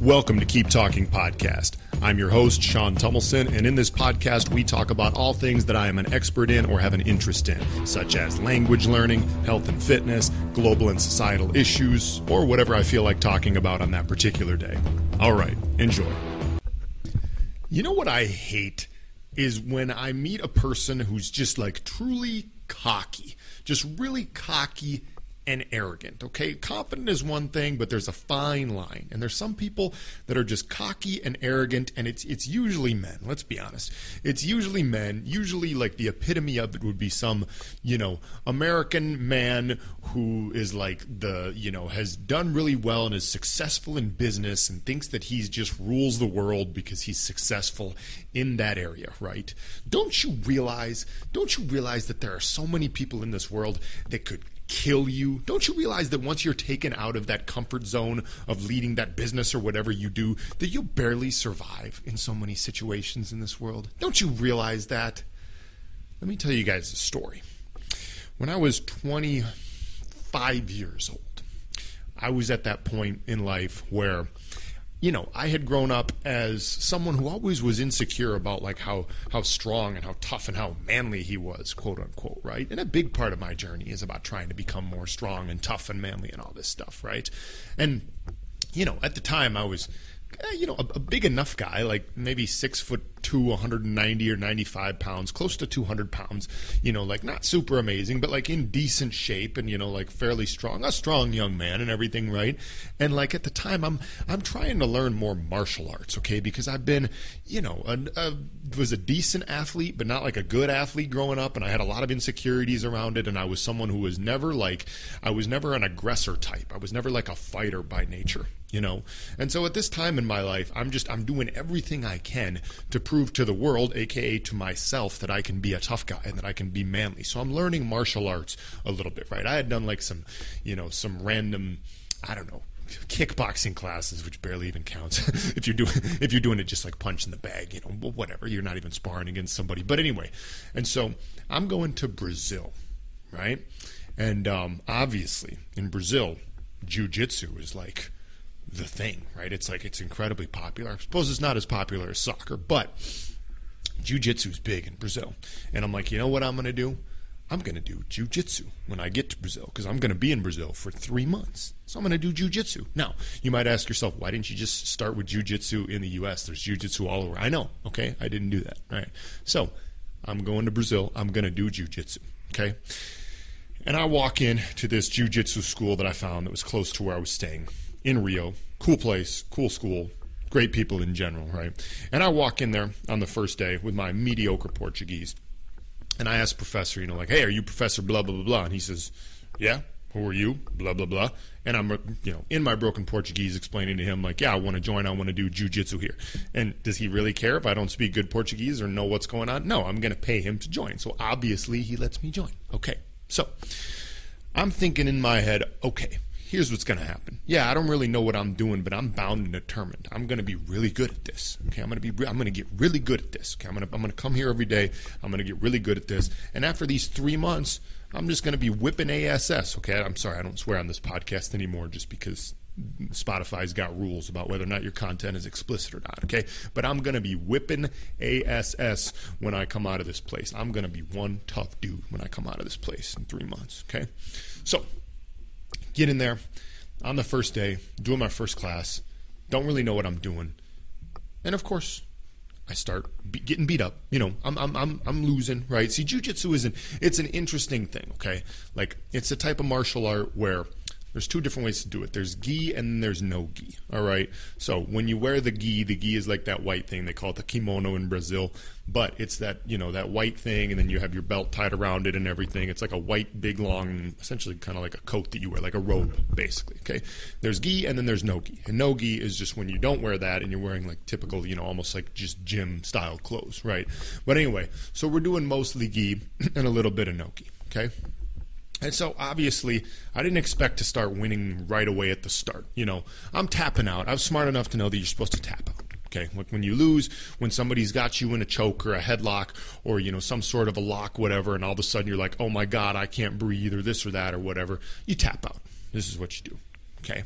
Welcome to Keep Talking Podcast. I'm your host, Sean Tumilson, and in this podcast, we talk about all things that I am an expert in or have an interest in, such as language learning, health and fitness, global and societal issues, or whatever I feel like talking about on that particular day. All right, enjoy. You know what I hate is when I meet a person who's just like truly cocky, just really cocky and arrogant. Okay, confident is one thing, but there's a fine line, and there's some people that are just cocky and arrogant, and it's it's usually men. Let's be honest, it's usually men. Usually, like the epitome of it would be some you know American man who is like the you know has done really well and is successful in business and thinks that he's just rules the world because he's successful in that area, right? Don't you realize? Don't you realize that there are so many people in this world that could kill you? Don't you realize that once you're taken out of that comfort zone of leading that business or whatever you do, that you barely survive in so many situations in this world? Don't you realize that? Let me tell you guys a story. When I was 25 years old, I was at that point in life where you know, I had grown up as someone who always was insecure about like how how strong and how tough and how manly he was, quote unquote, right? And a big part of my journey is about trying to become more strong and tough and manly and all this stuff, right? And you know, at the time I was eh, you know, a, a, big enough guy, like maybe six foot two, 190 or 95 pounds, close to 200 pounds, you know, like not super amazing, but like in decent shape and, you know, like fairly strong, a strong young man and everything, right? And like at the time, I'm, I'm trying to learn more martial arts, okay? Because I've been, you know, a, a, was a decent athlete, but not like a good athlete growing up. And I had a lot of insecurities around it. And I was someone who was never like, I was never an aggressor type. I was never like a fighter by nature, you know? And so at this time in my life, I'm just, I'm doing everything I can to prove to the world, aka to myself, that I can be a tough guy and that I can be manly. So I'm learning martial arts a little bit, right? I had done like some, you know, some random, I don't know, kickboxing classes, which barely even counts if you're doing if you're doing it just like punch in the bag, you know, whatever. You're not even sparring against somebody. But anyway, and so I'm going to Brazil, right? And um, obviously in Brazil, jujitsu is like the thing, right? It's like it's incredibly popular. I suppose it's not as popular as soccer, but jiu-jitsu is big in Brazil. And I'm like, you know what I'm going to do? I'm going to do jiu-jitsu when I get to Brazil because I'm going to be in Brazil for three months. So I'm going to do jiu-jitsu. Now, you might ask yourself, why didn't you just start with jiu-jitsu in the U.S.? There's jiu-jitsu all over. I know, okay? I didn't do that. All right. So I'm going to Brazil. I'm going to do jiu-jitsu, okay? And I walk in to this jiu-jitsu school that I found that was close to where I was staying in Rio. Cool place, cool school, great people in general, right? And I walk in there on the first day with my mediocre Portuguese. And I ask professor, you know, like, hey, are you Professor blah, blah, blah, blah? And he says, yeah, who are you? Blah, blah, blah. And I'm, you know, in my broken Portuguese explaining to him, like, yeah, I want to join. I want to do jujitsu here. And does he really care if I don't speak good Portuguese or know what's going on? No, I'm going to pay him to join. So obviously he lets me join. Okay. So I'm thinking in my head, okay, here's what's going to happen. Yeah, I don't really know what I'm doing, but I'm bound and determined. I'm going to be really good at this. Okay, I'm going to be I'm going to get really good at this. Okay, I'm going to I'm going to come here every day. I'm going to get really good at this. And after these 3 months, I'm just going to be whipping ass. Okay, I'm sorry, I don't swear on this podcast anymore just because Spotify's got rules about whether or not your content is explicit or not, okay? But I'm going to be whipping ASS when I come out of this place. I'm going to be one tough dude when I come out of this place in three months, okay? So, get in there on the first day, doing my first class, don't really know what I'm doing. And of course, I start be- getting beat up. You know, I'm I'm I'm I'm losing, right? See, jujitsu is an it's an interesting thing, okay? Like it's a type of martial art where there's two different ways to do it. There's gi and there's no gi. All right. So when you wear the gi, the gi is like that white thing. They call it the kimono in Brazil, but it's that you know that white thing, and then you have your belt tied around it and everything. It's like a white, big, long, essentially kind of like a coat that you wear, like a robe, basically. Okay. There's gi and then there's no gi. And no gi is just when you don't wear that and you're wearing like typical, you know, almost like just gym style clothes, right? But anyway, so we're doing mostly gi and a little bit of no gi. Okay. And so obviously, I didn't expect to start winning right away at the start. You know, I'm tapping out. I was smart enough to know that you're supposed to tap out. Okay, like when you lose, when somebody's got you in a choke or a headlock or you know some sort of a lock, whatever, and all of a sudden you're like, oh my god, I can't breathe or this or that or whatever, you tap out. This is what you do. Okay.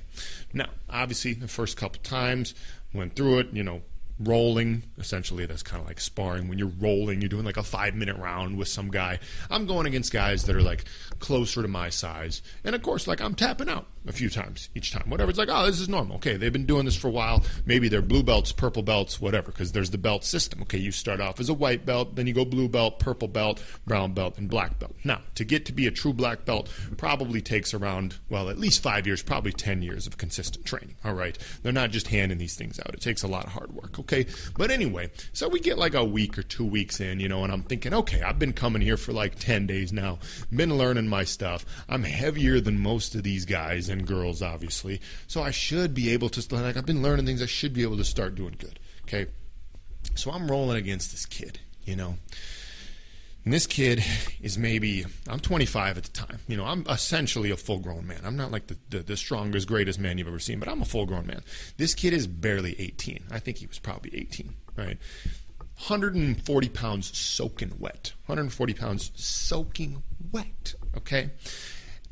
Now, obviously, the first couple times went through it, you know, rolling. Essentially, that's kind of like sparring. When you're rolling, you're doing like a five minute round with some guy. I'm going against guys that are like closer to my size. And of course, like I'm tapping out a few times each time. Whatever. It's like, oh, this is normal. Okay, they've been doing this for a while. Maybe they're blue belts, purple belts, whatever, because there's the belt system. Okay, you start off as a white belt, then you go blue belt, purple belt, brown belt, and black belt. Now, to get to be a true black belt probably takes around, well, at least five years, probably 10 years of consistent training. All right. They're not just handing these things out. It takes a lot of hard work. Okay. But anyway, so we get like a week or two weeks in, you know, and I'm thinking, okay, I've been coming here for like 10 days now, been learning my stuff. I'm heavier than most of these guys and girls, obviously. So I should be able to, like, I've been learning things. I should be able to start doing good. Okay. So I'm rolling against this kid, you know. And this kid is maybe, I'm 25 at the time. You know, I'm essentially a full grown man. I'm not like the, the, the, strongest, greatest man you've ever seen, but I'm a full grown man. This kid is barely 18. I think he was probably 18, right? 140 pounds soaking wet. 140 pounds soaking wet, okay?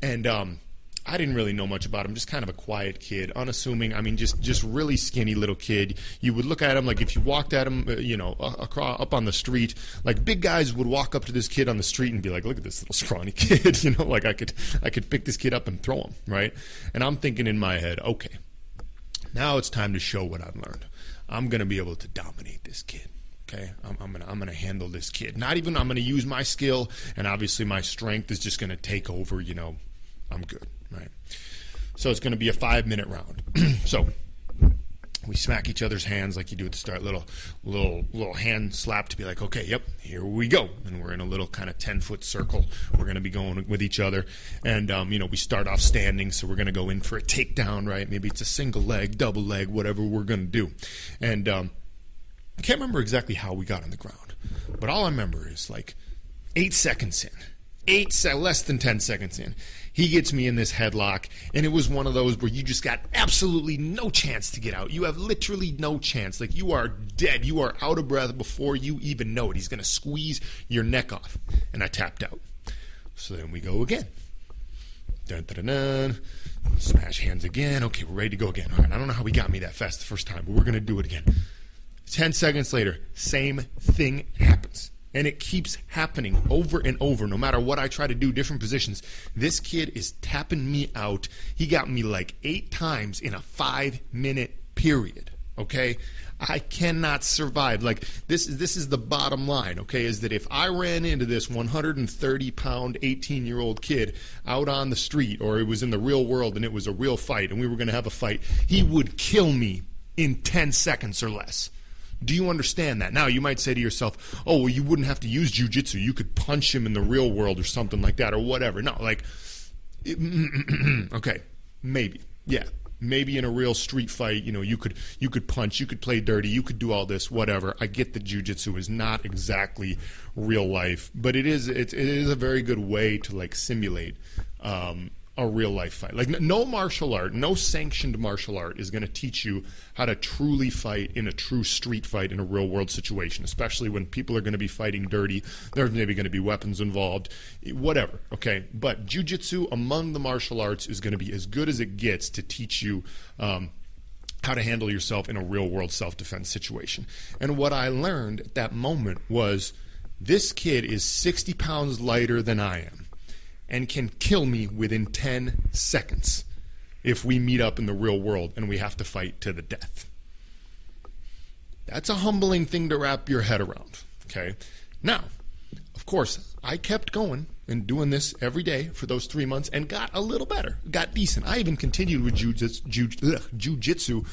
And, um, I didn't really know much about him. Just kind of a quiet kid, unassuming. I mean, just just really skinny little kid. You would look at him like if you walked at him, uh, you know, across up on the street. Like big guys would walk up to this kid on the street and be like, "Look at this little scrawny kid." you know, like I could I could pick this kid up and throw him, right? And I'm thinking in my head, okay, now it's time to show what I've learned. I'm gonna be able to dominate this kid. Okay, I'm, I'm, gonna I'm gonna handle this kid. Not even I'm gonna use my skill, and obviously my strength is just gonna take over. You know, I'm good right? So it's going to be a five minute round. so we smack each other's hands like you do at the start, little little little hand slap to be like, okay, yep, here we go, and we're in a little kind of ten foot circle. We're going to be going with each other, and um, you know we start off standing, so we're going to go in for a takedown, right? Maybe it's a single leg, double leg, whatever we're going to do, and um, I can't remember exactly how we got on the ground, but all I remember is like eight seconds in, eight se- less than ten seconds in he gets me in this headlock, and it was one of those where you just got absolutely no chance to get out. You have literally no chance. Like you are dead. You are out of breath before you even know it. He's going to squeeze your neck off. And I tapped out. So then we go again. Dun, dun, dun. Smash hands again. Okay, we're ready to go again. All right, I don't know how he got me that fast the first time, but we're going to do it again. 10 seconds later, same thing happens. And it keeps happening over and over, no matter what I try to do, different positions. This kid is tapping me out. He got me like eight times in a five minute period. Okay? I cannot survive. Like this is this is the bottom line, okay, is that if I ran into this 130 pound 18 year old kid out on the street or it was in the real world and it was a real fight and we were gonna have a fight, he would kill me in 10 seconds or less. Do you understand that? Now, you might say to yourself, oh, well, you wouldn't have to use jujitsu. You could punch him in the real world or something like that or whatever. No, like, okay, maybe. Yeah. Maybe in a real street fight, you know, you could you could punch, you could play dirty, you could do all this, whatever. I get that jujitsu is not exactly real life, but it is it, it is a very good way to like simulate um, a real life fight. Like no martial art, no sanctioned martial art is going to teach you how to truly fight in a true street fight in a real world situation, especially when people are going to be fighting dirty. There's maybe going to be weapons involved, whatever. Okay, but jujitsu among the martial arts is going to be as good as it gets to teach you. Um, how to handle yourself in a real world self defense situation. And what I learned at that moment was this kid is 60 pounds lighter than I am and can kill me within 10 seconds if we meet up in the real world and we have to fight to the death. That's a humbling thing to wrap your head around. Okay. Now, of course, I kept going and doing this every day for those three months and got a little better, got decent. I even continued with jujitsu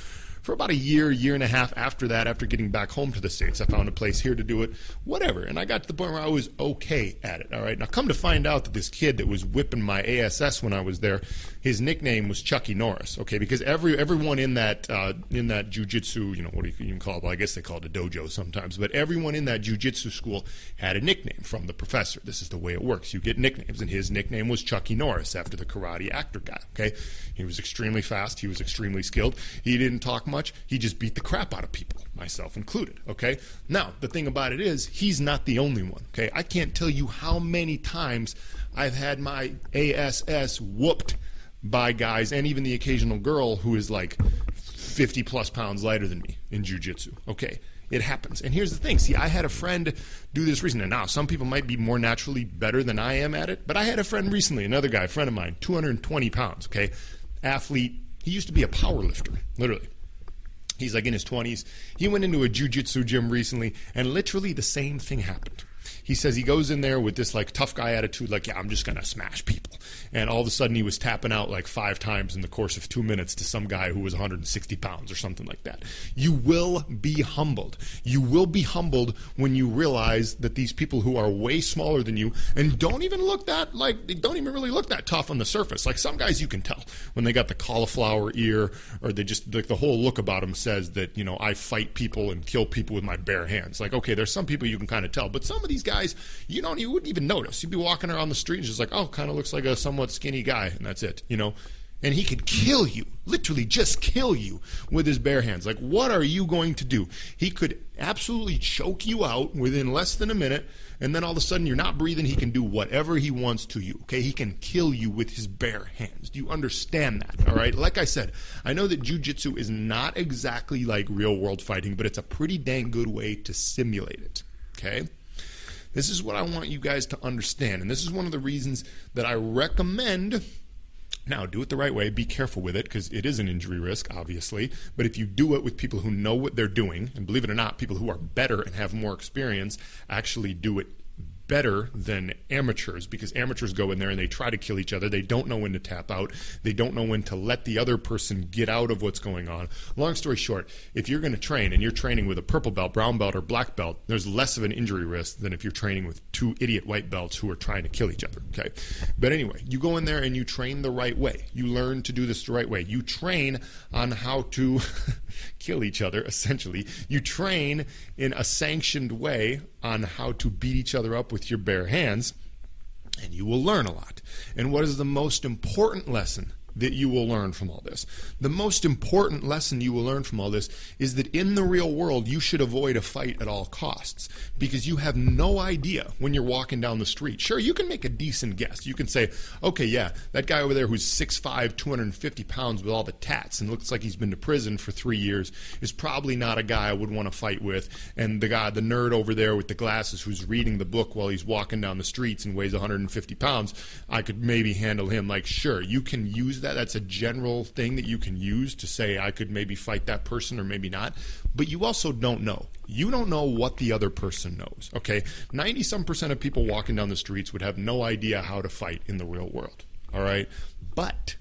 for about a year, year and a half after that, after getting back home to the States, I found a place here to do it, whatever. And I got to the point where I was okay at it. All right. Now, come to find out that this kid that was whipping my ASS when I was there, his nickname was Chucky Norris. Okay. Because every everyone in that uh, in that jujitsu, you know, what do you even call it? Well, I guess they call it a dojo sometimes, but everyone in that jujitsu school had a nickname from the professor. This is the way it works. You get nicknames, and his nickname was Chucky Norris after the karate actor guy. Okay. He was extremely fast. He was extremely skilled. He didn't talk much much. He just beat the crap out of people, myself included. Okay. Now, the thing about it is, he's not the only one. Okay. I can't tell you how many times I've had my ASS whooped by guys and even the occasional girl who is like 50 plus pounds lighter than me in jujitsu. Okay, it happens. And here's the thing see, I had a friend do this recently. Now, some people might be more naturally better than I am at it, but I had a friend recently, another guy, a friend of mine, 220 pounds, okay, athlete. He used to be a power lifter, literally. He's like in his 20s. He went into a jujitsu gym recently, and literally the same thing happened he says he goes in there with this like tough guy attitude, like, yeah, I'm just gonna smash people. And all of a sudden he was tapping out like five times in the course of two minutes to some guy who was 160 pounds or something like that. You will be humbled. You will be humbled when you realize that these people who are way smaller than you and don't even look that like they don't even really look that tough on the surface. Like some guys you can tell when they got the cauliflower ear or they just like the whole look about them says that, you know, I fight people and kill people with my bare hands. Like, okay, there's some people you can kind of tell, but some of these guys guys you don't you wouldn't even notice. You'd be walking around the street and just like, oh, kind of looks like a somewhat skinny guy, and that's it. You know, and he could kill you, literally just kill you with his bare hands. Like, what are you going to do? He could absolutely choke you out within less than a minute, and then all of a sudden you're not breathing. He can do whatever he wants to you. Okay, he can kill you with his bare hands. Do you understand that? All right. Like I said, I know that jujitsu is not exactly like real world fighting, but it's a pretty dang good way to simulate it. Okay. This is what I want you guys to understand. And this is one of the reasons that I recommend. Now, do it the right way. Be careful with it because it is an injury risk, obviously. But if you do it with people who know what they're doing, and believe it or not, people who are better and have more experience actually do it better than amateurs because amateurs go in there and they try to kill each other. They don't know when to tap out. They don't know when to let the other person get out of what's going on. Long story short, if you're going to train and you're training with a purple belt, brown belt, or black belt, there's less of an injury risk than if you're training with two idiot white belts who are trying to kill each other. Okay. But anyway, you go in there and you train the right way. You learn to do this the right way. You train on how to kill each other, essentially. You train in a sanctioned way on how to beat each other up with your bare hands, and you will learn a lot. And what is the most important lesson that you will learn from all this. The most important lesson you will learn from all this is that in the real world, you should avoid a fight at all costs because you have no idea when you're walking down the street. Sure, you can make a decent guess. You can say, okay, yeah, that guy over there who's 6'5, 250 pounds with all the tats and looks like he's been to prison for three years is probably not a guy I would want to fight with. And the guy, the nerd over there with the glasses who's reading the book while he's walking down the streets and weighs 150 pounds, I could maybe handle him. Like, sure, you can use that that. That's a general thing that you can use to say I could maybe fight that person or maybe not. But you also don't know. You don't know what the other person knows. Okay, ninety some percent of people walking down the streets would have no idea how to fight in the real world. All right, but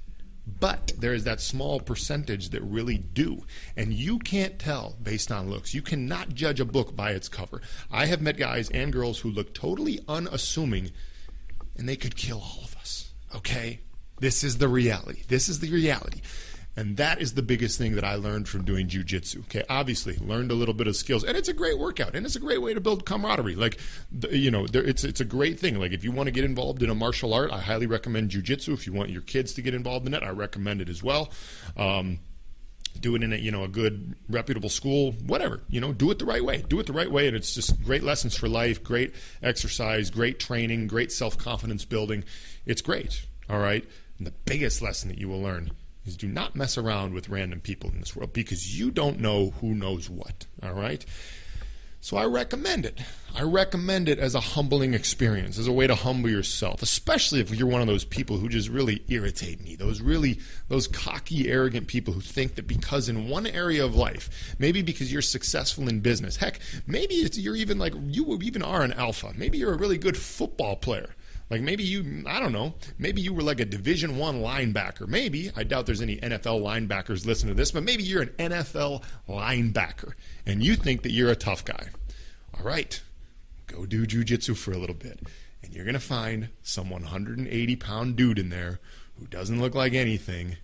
but there is that small percentage that really do. And you can't tell based on looks. You cannot judge a book by its cover. I have met guys and girls who look totally unassuming and they could kill all of us. Okay? This is the reality. This is the reality. And that is the biggest thing that I learned from doing jujitsu. Okay, obviously learned a little bit of skills, and it's a great workout, and it's a great way to build camaraderie. Like, you know, it's it's a great thing. Like, if you want to get involved in a martial art, I highly recommend jujitsu. If you want your kids to get involved in it, I recommend it as well. Um, do it in a you know a good reputable school whatever you know do it the right way do it the right way and it's just great lessons for life great exercise great training great self-confidence building it's great all right and the biggest lesson that you will learn is do not mess around with random people in this world because you don't know who knows what. All right? So I recommend it. I recommend it as a humbling experience, as a way to humble yourself, especially if you're one of those people who just really irritate me. Those really, those cocky, arrogant people who think that because in one area of life, maybe because you're successful in business, heck, maybe you're even like, you even are an alpha. Maybe you're a really good football player. Like maybe you, I don't know, maybe you were like a Division One linebacker. Maybe I doubt there's any NFL linebackers listening to this, but maybe you're an NFL linebacker and you think that you're a tough guy. All right, go do jujitsu for a little bit, and you're gonna find some 180 pound dude in there who doesn't look like anything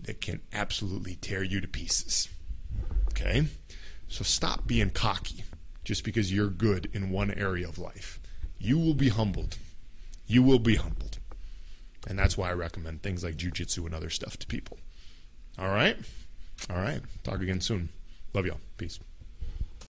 that can absolutely tear you to pieces. Okay, so stop being cocky just because you're good in one area of life. You will be humbled you will be humbled. And that's why I recommend things like jujitsu and other stuff to people. All right? All right. Talk again soon. Love y'all. Peace.